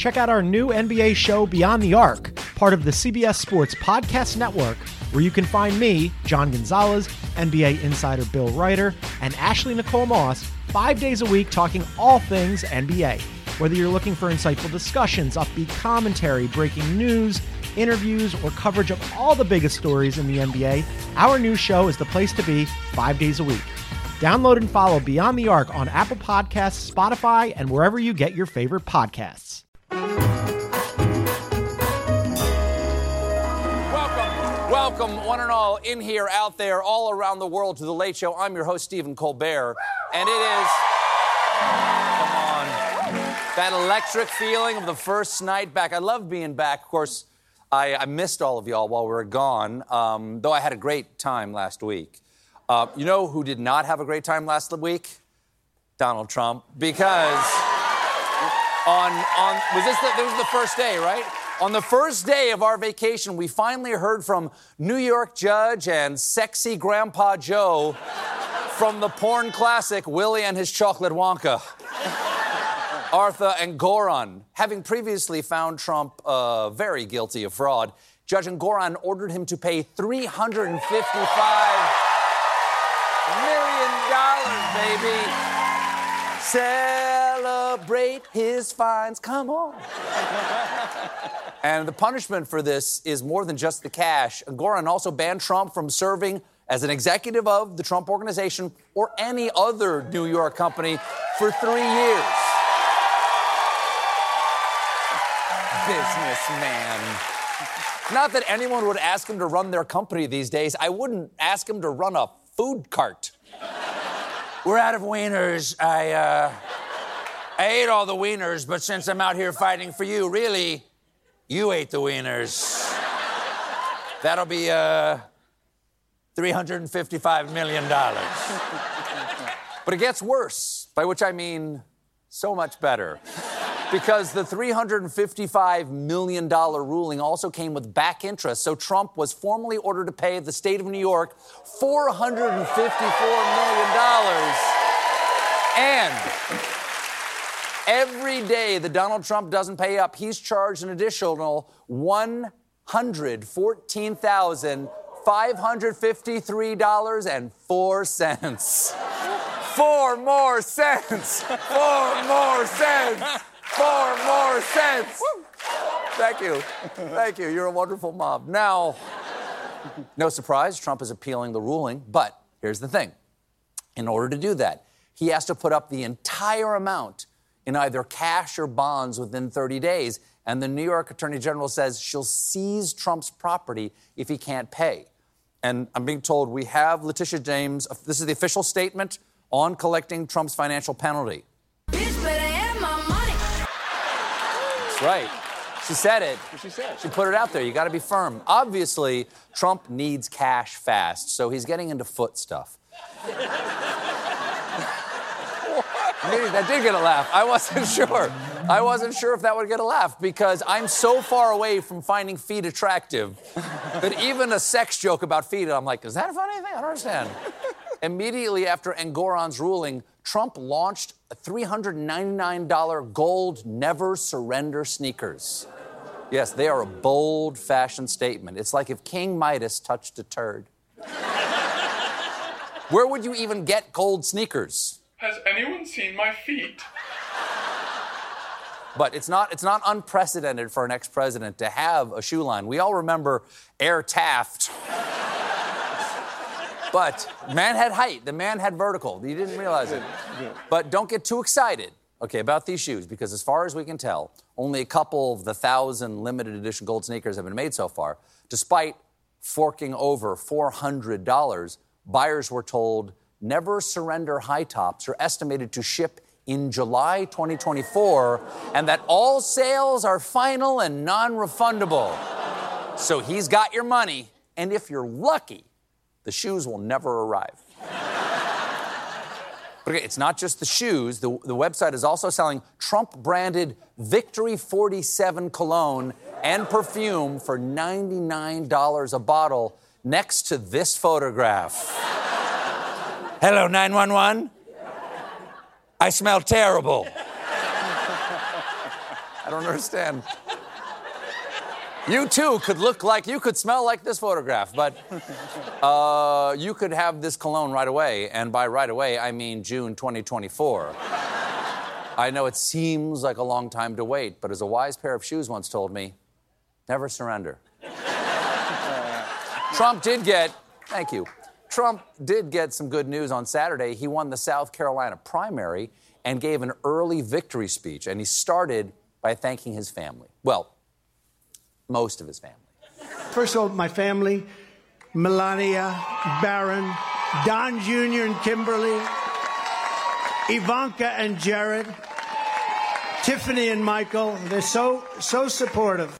Check out our new NBA show, Beyond the Arc, part of the CBS Sports Podcast Network, where you can find me, John Gonzalez, NBA insider Bill Reiter, and Ashley Nicole Moss five days a week talking all things NBA. Whether you're looking for insightful discussions, upbeat commentary, breaking news, interviews, or coverage of all the biggest stories in the NBA, our new show is the place to be five days a week. Download and follow Beyond the Arc on Apple Podcasts, Spotify, and wherever you get your favorite podcasts. Welcome, one and all, in here, out there, all around the world to the Late Show. I'm your host, Stephen Colbert, and it is. Come on. That electric feeling of the first night back. I love being back. Of course, I, I missed all of y'all while we were gone, um, though I had a great time last week. Uh, you know who did not have a great time last week? Donald Trump, because on on was this the, this was the first day, right? On the first day of our vacation, we finally heard from New York judge and sexy Grandpa Joe from the porn classic Willie and His Chocolate Wonka. Arthur Engoron, having previously found Trump uh, very guilty of fraud, Judge Engoron ordered him to pay 355 million dollars, baby. Celebrate his fines. Come on. and the punishment for this is more than just the cash. Goran also banned Trump from serving as an executive of the Trump Organization or any other New York company for three years. Businessman. Not that anyone would ask him to run their company these days. I wouldn't ask him to run a food cart. We're out of wieners. I, uh, I ate all the wieners, but since I'm out here fighting for you, really, you ate the wieners. That'll be, uh, $355 million. but it gets worse, by which I mean so much better. Because the $355 million ruling also came with back interest. So Trump was formally ordered to pay the state of New York $454 million. And every day that Donald Trump doesn't pay up, he's charged an additional $114,553.04. Four more cents. Four more cents. Four more cents. Thank you. Thank you. You're a wonderful mob. Now, no surprise, Trump is appealing the ruling, but here's the thing. In order to do that, he has to put up the entire amount in either cash or bonds within 30 days. And the New York Attorney General says she'll seize Trump's property if he can't pay. And I'm being told we have Letitia James. This is the official statement on collecting Trump's financial penalty. That's right. She said it. She said. She put it out there. You got to be firm. Obviously, Trump needs cash fast, so he's getting into foot stuff. That did get a laugh. I wasn't sure. I wasn't sure if that would get a laugh because I'm so far away from finding feet attractive that even a sex joke about feet, I'm like, is that a funny thing? I don't understand. Immediately after Engoron's ruling, Trump launched $399 gold never surrender sneakers. Yes, they are a bold fashion statement. It's like if King Midas touched a turd. Where would you even get gold sneakers? Has anyone seen my feet? But it's not, it's not unprecedented for an ex president to have a shoe line. We all remember Air Taft. but man had height, the man had vertical. You didn't realize it. But don't get too excited, okay, about these shoes, because as far as we can tell, only a couple of the thousand limited edition gold sneakers have been made so far. Despite forking over $400, buyers were told never surrender high tops are estimated to ship in July 2024 and that all sales are final and non refundable. So he's got your money, and if you're lucky, the shoes will never arrive. But okay, it's not just the shoes. The, the website is also selling Trump branded Victory 47 cologne and perfume for $99 a bottle next to this photograph. Hello, 911. I smell terrible. I don't understand. You too could look like, you could smell like this photograph, but uh, you could have this cologne right away. And by right away, I mean June 2024. I know it seems like a long time to wait, but as a wise pair of shoes once told me, never surrender. Trump did get, thank you, Trump did get some good news on Saturday. He won the South Carolina primary and gave an early victory speech, and he started by thanking his family. Well, most of his family. First of all, my family, Melania, Barron, Don Jr. and Kimberly, Ivanka and Jared, Tiffany and Michael. They're so, so supportive.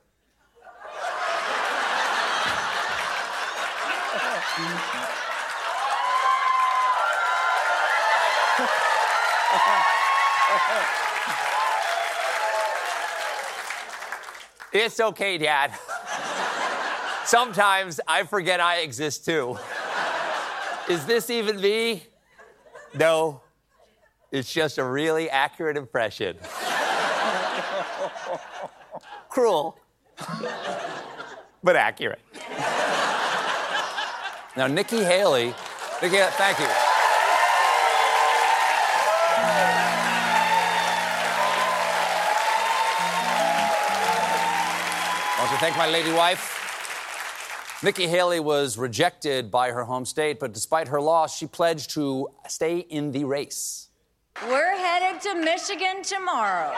It's okay, Dad. Sometimes I forget I exist too. Is this even me? No. It's just a really accurate impression. Cruel, but accurate. Now, Nikki Haley, Nikki, thank you. Thank my lady wife. Nikki Haley was rejected by her home state, but despite her loss, she pledged to stay in the race. We're headed to Michigan tomorrow.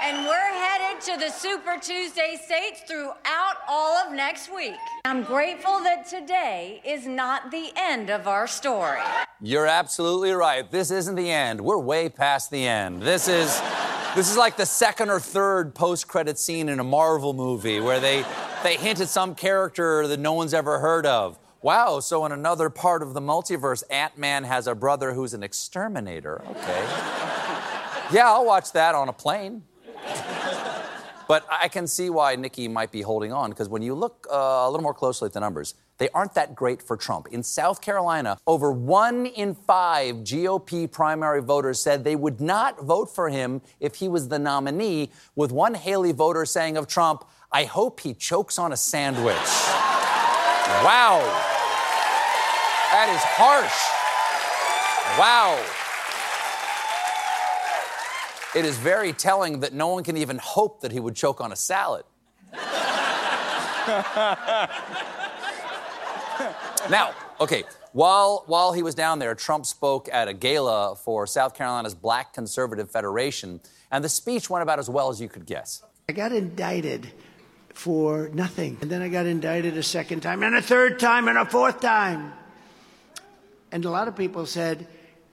And we're headed to the Super Tuesday states throughout all of next week. I'm grateful that today is not the end of our story. You're absolutely right. This isn't the end. We're way past the end. This is this is like the second or third post-credit scene in a Marvel movie where they they hint at some character that no one's ever heard of. Wow, so in another part of the multiverse, Ant-Man has a brother who's an exterminator. Okay. yeah, I'll watch that on a plane. But I can see why Nikki might be holding on because when you look uh, a little more closely at the numbers, they aren't that great for Trump. In South Carolina, over one in five GOP primary voters said they would not vote for him if he was the nominee, with one Haley voter saying of Trump, I hope he chokes on a sandwich. wow. That is harsh. Wow. It is very telling that no one can even hope that he would choke on a salad. now, okay, while, while he was down there, Trump spoke at a gala for South Carolina's Black Conservative Federation, and the speech went about as well as you could guess. I got indicted for nothing. And then I got indicted a second time, and a third time, and a fourth time. And a lot of people said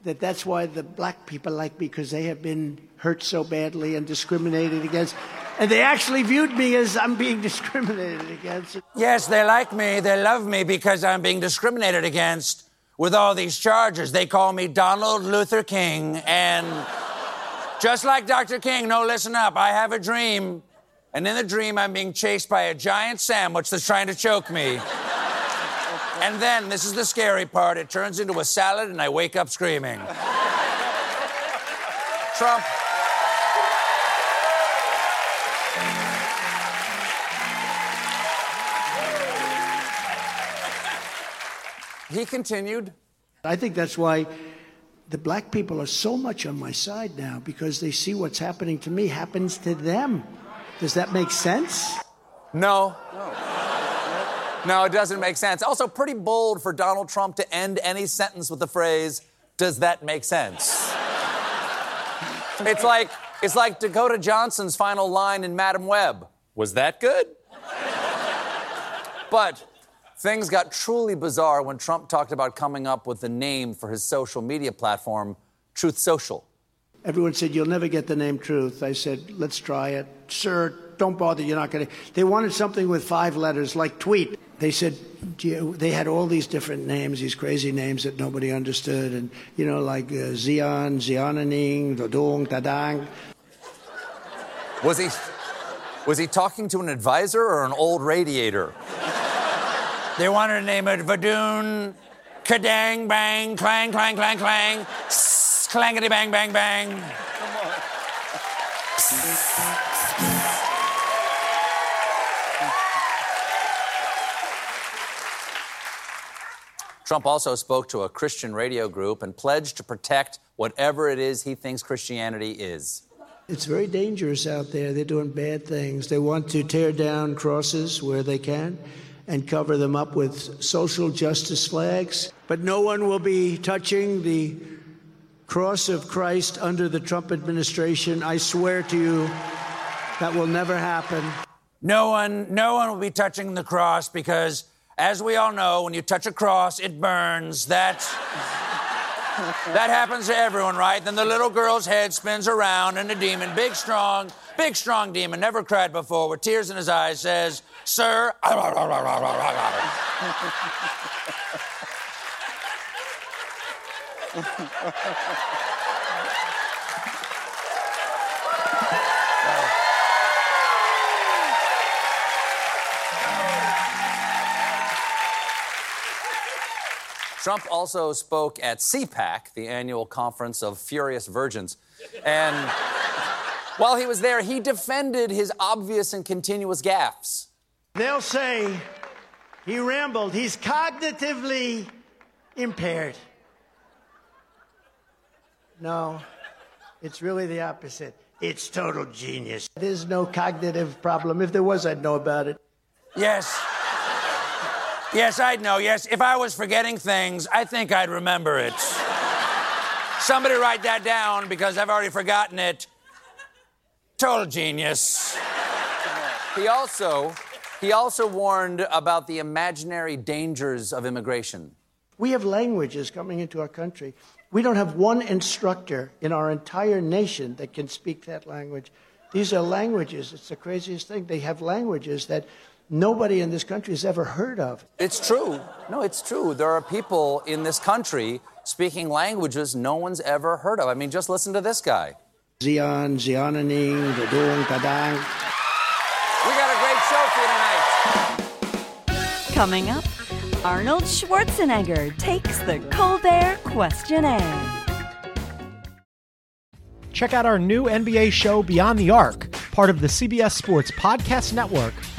that that's why the black people like me, because they have been hurt so badly and discriminated against. And they actually viewed me as I'm being discriminated against. Yes, they like me. They love me because I'm being discriminated against with all these charges. They call me Donald Luther King. And just like Dr. King, no, listen up. I have a dream. And in the dream, I'm being chased by a giant sandwich that's trying to choke me. And then, this is the scary part, it turns into a salad and I wake up screaming. Trump. He continued. I think that's why the black people are so much on my side now because they see what's happening to me happens to them. Does that make sense? No. No, it doesn't make sense. Also, pretty bold for Donald Trump to end any sentence with the phrase, does that make sense? it's like it's like Dakota Johnson's final line in Madame Web. Was that good? but Things got truly bizarre when Trump talked about coming up with the name for his social media platform, Truth Social. Everyone said, You'll never get the name Truth. I said, Let's try it. Sir, don't bother, you're not going to. They wanted something with five letters, like tweet. They said, they had all these different names, these crazy names that nobody understood, and, you know, like uh, Zion, Ziananing, Dodong, Tadang. Was he, was he talking to an advisor or an old radiator? they wanted to name it Vadoon, Kadang, Bang, Clang, Clang, Clang, Clang, Clangity, Bang, Bang, Bang. Trump also spoke to a Christian radio group and pledged to protect whatever it is he thinks Christianity is. It's very dangerous out there. They're doing bad things. They want to tear down crosses where they can and cover them up with social justice flags. But no one will be touching the cross of Christ under the Trump administration. I swear to you, that will never happen. No one, no one will be touching the cross because as we all know, when you touch a cross, it burns. That, that happens to everyone, right? Then the little girl's head spins around, and the demon, big, strong, big, strong demon, never cried before, with tears in his eyes, says, Sir, Trump also spoke at CPAC, the annual conference of furious virgins. And while he was there, he defended his obvious and continuous gaffes. They'll say he rambled, he's cognitively impaired. No, it's really the opposite. It's total genius. There's no cognitive problem. If there was, I'd know about it. Yes. Yes, I'd know. Yes, if I was forgetting things, I think I'd remember it. Somebody write that down because I've already forgotten it. Total genius. He also he also warned about the imaginary dangers of immigration. We have languages coming into our country. We don't have one instructor in our entire nation that can speak that language. These are languages. It's the craziest thing. They have languages that nobody in this country has ever heard of. It's true. No, it's true. There are people in this country speaking languages no one's ever heard of. I mean, just listen to this guy. Zion, Ziananing, Dodong, Tadang. We got a great show for you tonight. Coming up, Arnold Schwarzenegger takes the Colbert Questionnaire. Check out our new NBA show, Beyond the Arc, part of the CBS Sports Podcast Network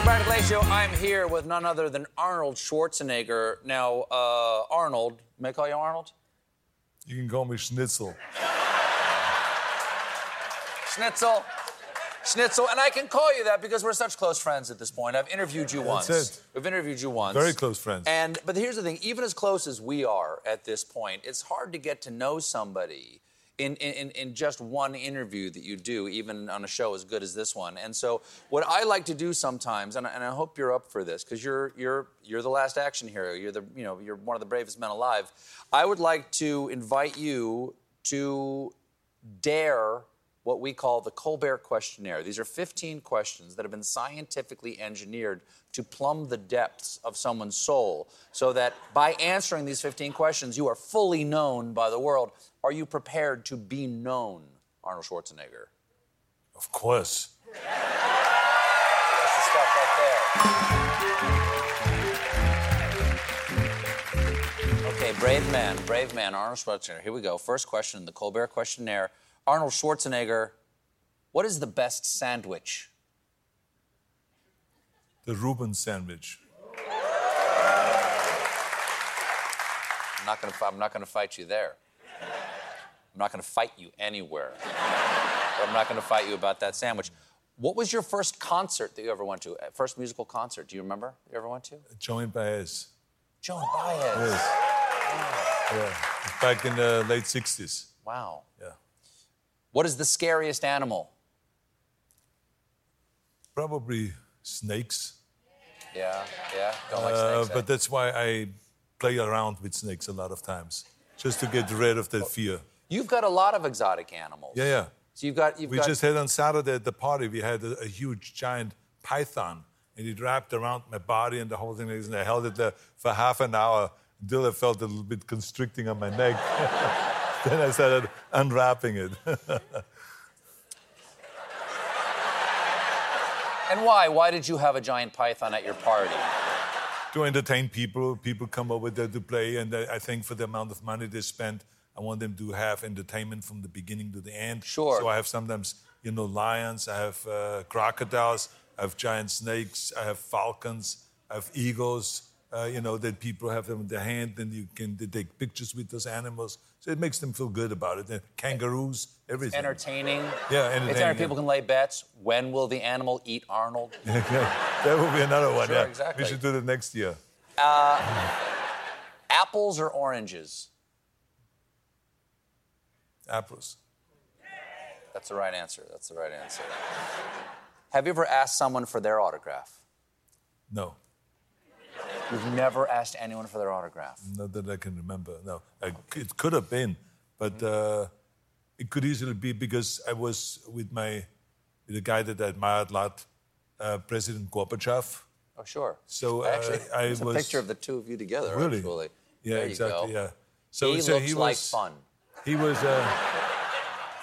Welcome back to the Late Show. I'm here with none other than Arnold Schwarzenegger. Now, uh, Arnold, may I call you Arnold? You can call me Schnitzel. Schnitzel. Schnitzel, and I can call you that because we're such close friends at this point. I've interviewed you once. That's it. We've interviewed you once. Very close friends. And but here's the thing: even as close as we are at this point, it's hard to get to know somebody in, in, in just one interview that you do, even on a show as good as this one. And so, what I like to do sometimes, and, and I hope you're up for this, because you're you're you're the last action hero. You're the you know you're one of the bravest men alive. I would like to invite you to dare what we call the Colbert Questionnaire. These are 15 questions that have been scientifically engineered to plumb the depths of someone's soul so that by answering these 15 questions, you are fully known by the world. Are you prepared to be known, Arnold Schwarzenegger? Of course. That's the stuff right there. Okay, brave man, brave man, Arnold Schwarzenegger. Here we go. First question in the Colbert Questionnaire. Arnold Schwarzenegger, what is the best sandwich? The Reuben sandwich. I'm not gonna, I'm not gonna fight you there. I'm not gonna fight you anywhere. but I'm not gonna fight you about that sandwich. What was your first concert that you ever went to? Uh, First musical concert? Do you remember? You ever went to? Joan Baez. Joan Baez. Yes. Yeah. Back in the late 60s. Wow. Yeah. What is the scariest animal? Probably snakes. Yeah, yeah. Don't like Uh, snakes. eh? but that's why I play around with snakes a lot of times, just to get rid of that fear. You've got a lot of exotic animals. Yeah, yeah. So you've got you've We got just had on Saturday at the party, we had a, a huge giant python, and it wrapped around my body and the whole thing. And I held it there for half an hour until I felt a little bit constricting on my neck. then I started unwrapping it. And why? Why did you have a giant python at your party? to entertain people. People come over there to play, and I think for the amount of money they spend, I want them to have entertainment from the beginning to the end. Sure. So I have sometimes, you know, lions. I have uh, crocodiles. I have giant snakes. I have falcons. I have eagles. Uh, you know that people have them in their hand, and you can take pictures with those animals. So it makes them feel good about it. And kangaroos, everything. Entertaining. Yeah, It's entertaining, entertaining. yeah. People can lay bets. When will the animal eat Arnold? that will be another one. Sure, yeah, exactly. we should do that next year. Apples or oranges? Apples. That's the right answer. That's the right answer. Have you ever asked someone for their autograph? No. You've never asked anyone for their autograph. Not that I can remember. No, I, it could have been, but uh, it could easily be because I was with my with a guy that I admired a lot, uh, President Gorbachev. Oh, sure. So, uh, actually, I there's a picture of the two of you together. Really? Actually. Yeah, there exactly. Yeah. So, he so looks he like was fun. he was uh,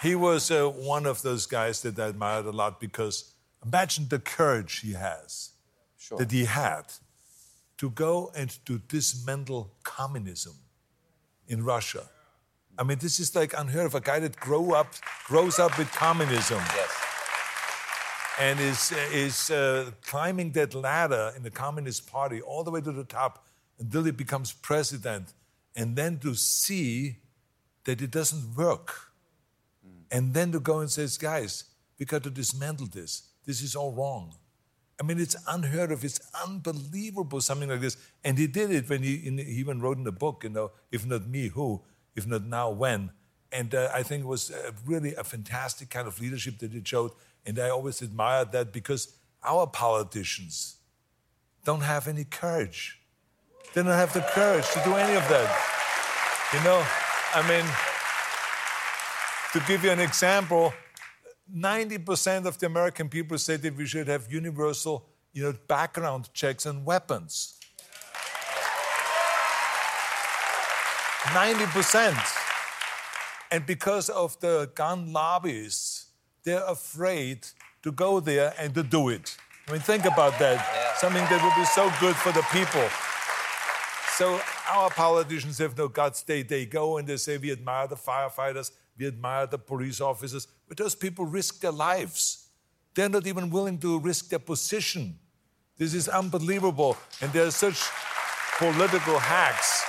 he was uh, one of those guys that I admired a lot because imagine the courage he has Sure. that he had to go and to dismantle communism in Russia. I mean, this is like unheard of. A guy that grow up, grows up with communism Yes. and is, is uh, climbing that ladder in the Communist Party all the way to the top until he becomes president, and then to see that it doesn't work. And then to go and say, guys, we got to dismantle this. This is all wrong. I mean, it's unheard of. It's unbelievable, something like this. And he did it when he, in, he even wrote in the book, you know, if not me, who? If not now, when? And uh, I think it was uh, really a fantastic kind of leadership that he showed. And I always admired that because our politicians don't have any courage. They don't have the courage to do any of that. You know, I mean, to give you an example, 90% of the American people say that we should have universal, you know, background checks on weapons. 90%. And because of the gun lobbyists, they're afraid to go there and to do it. I mean, think about that. Something that would be so good for the people. So our politicians have no guts. They, they go and they say, we admire the firefighters, we admire the police officers, but those people risk their lives. They're not even willing to risk their position. This is unbelievable. And they're such political hacks.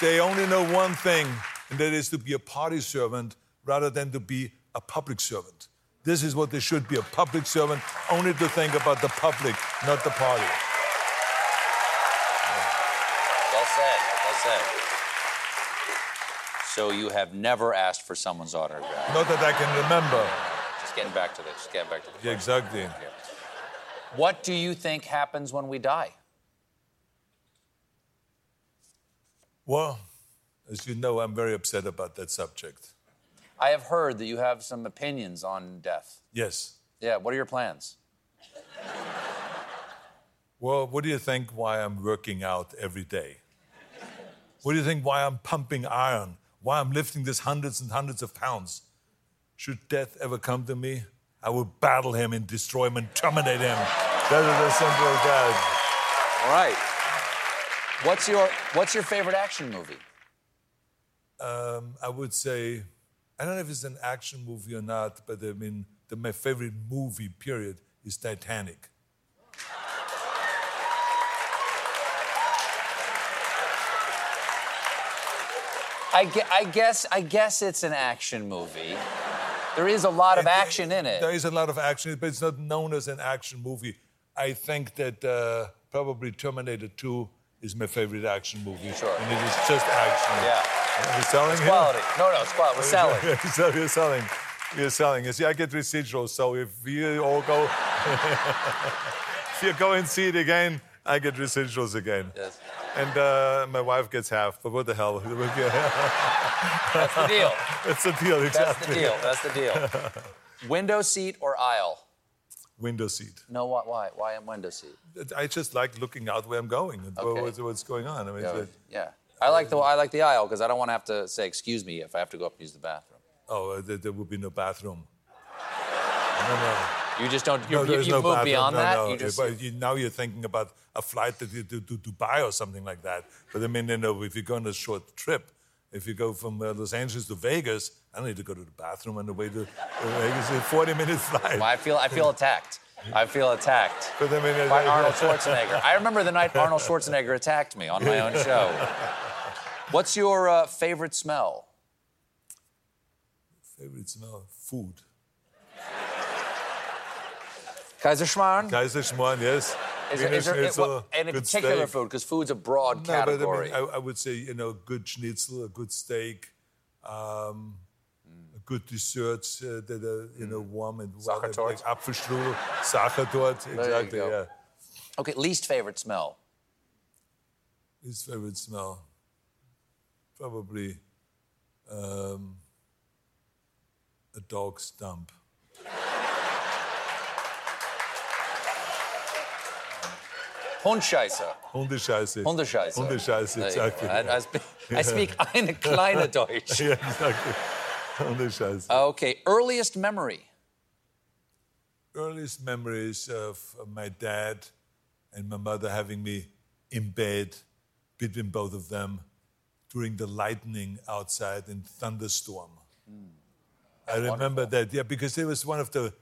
They only know one thing, and that is to be a party servant rather than to be a public servant. This is what they should be a public servant, only to think about the public, not the party. Well said. Well said. So you have never asked for someone's autograph. Not that I can remember. Just getting back to this. Just getting back to this. Yeah, exactly. What do you think happens when we die? Well, as you know, I'm very upset about that subject. I have heard that you have some opinions on death. Yes. Yeah, what are your plans? Well, what do you think why I'm working out every day? What do you think why I'm pumping iron? Why I'm lifting this hundreds and hundreds of pounds? Should death ever come to me, I will battle him and destroy him and terminate him. That is as simple as that. All right. What's your What's your favorite action movie? Um, I would say, I don't know if it's an action movie or not, but I mean, the, my favorite movie, period, is Titanic. I, I guess I guess it's an action movie. There is a lot of action in it. There is a lot of action, but it's not known as an action movie. I think that uh, probably Terminator 2 is my favorite action movie. Sure. And it is just action. Yeah. Are selling It's here? quality. No, no, it's quality. We're selling. so you're selling. You're selling. You see, I get residuals. So if you all go, if you go and see it again, I get residuals again. Yes. And uh, my wife gets half. But what the hell? That's the deal. It's the deal. exactly. That's the deal. That's the deal. Window seat or aisle? Window seat. No, why? Why? Why in window seat? I just like looking out where I'm going and Okay. what's, what's going on. I mean, Yeah. it- yeah. I like the I like the aisle because I don't want to have to say excuse me if I have to go up and use the bathroom. oh, uh, there, there would be no bathroom. No, no. You just don't. You're, No, you you no move beyond no, that. No. You just. You, now you're thinking about a flight that you do to Dubai or something like that. But I mean, you know, if you go on a short trip, if you go from uh, Los Angeles to Vegas, I don't need to go to the bathroom on the way to uh, Vegas. It's a 40 minute flight. I feel I feel attacked. I feel attacked But I mean, uh, by uh, Arnold Schwarzenegger. I remember the night Arnold Schwarzenegger attacked me on my own show. What's your uh, favorite smell? Favorite smell? Food. Kaiserschmarrn? Kaiserschmarrn, yes. Is there, is there, Schnitzel, what, any particular steak. food? Because food's a broad No, but I, category. mean, I, I would say, you know, good schnitzel, a good steak, um, a good desserts uh, that are, you know, warm and well, Sachertorte. like Apfelstrudel, Sachertorte, you exactly, yeah. okay, least favorite smell. Least favorite smell, probably um, a dog's dump. Hundscheiße. Hundescheiße. Hundescheiße. Hundescheiße, exactly. I, I speak, I speak eine kleine Deutsch. yeah, exactly. Hundescheiße. Okay, earliest memory. earliest memories of my dad and my mother having me in bed between both of them during the lightning outside and thunderstorm. Hmm. I remember that, yeah, because it was one of the,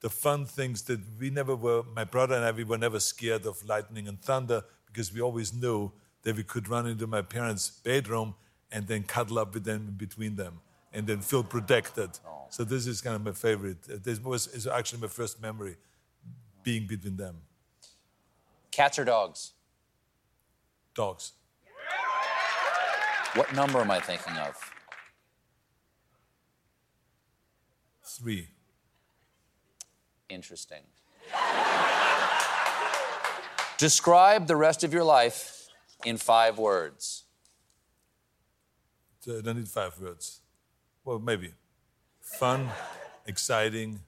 the fun things that we never were, my brother and I, we were never scared of lightning and thunder because we always knew that we could run into my parents' bedroom and then cuddle up with them in between them and then feel protected. So this is kind of my favorite. Uh, This was is actually my first memory being between them. Cats or dogs? Dogs. What number am I thinking of? Three. Interesting. Describe the rest of your life in five words. I don't need five words. Well, maybe. Fun, exciting,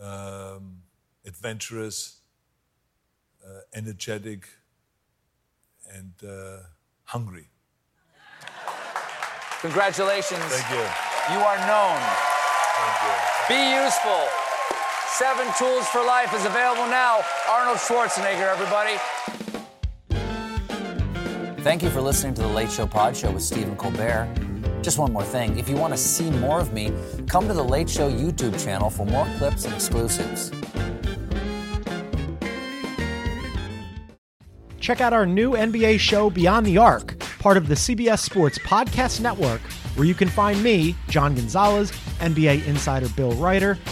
um, adventurous, uh, energetic, and uh, hungry. Congratulations. Thank you. You are known. Thank you. Be useful. Seven Tools for Life is available now. Arnold Schwarzenegger, everybody. Thank you for listening to the Late Show Pod Show with Stephen Colbert. Just one more thing. If you want to see more of me, come to the Late Show YouTube channel for more clips and exclusives. Check out our new NBA show, Beyond the Arc, part of the CBS Sports Podcast Network, where you can find me, John Gonzalez, NBA insider Bill Reiter,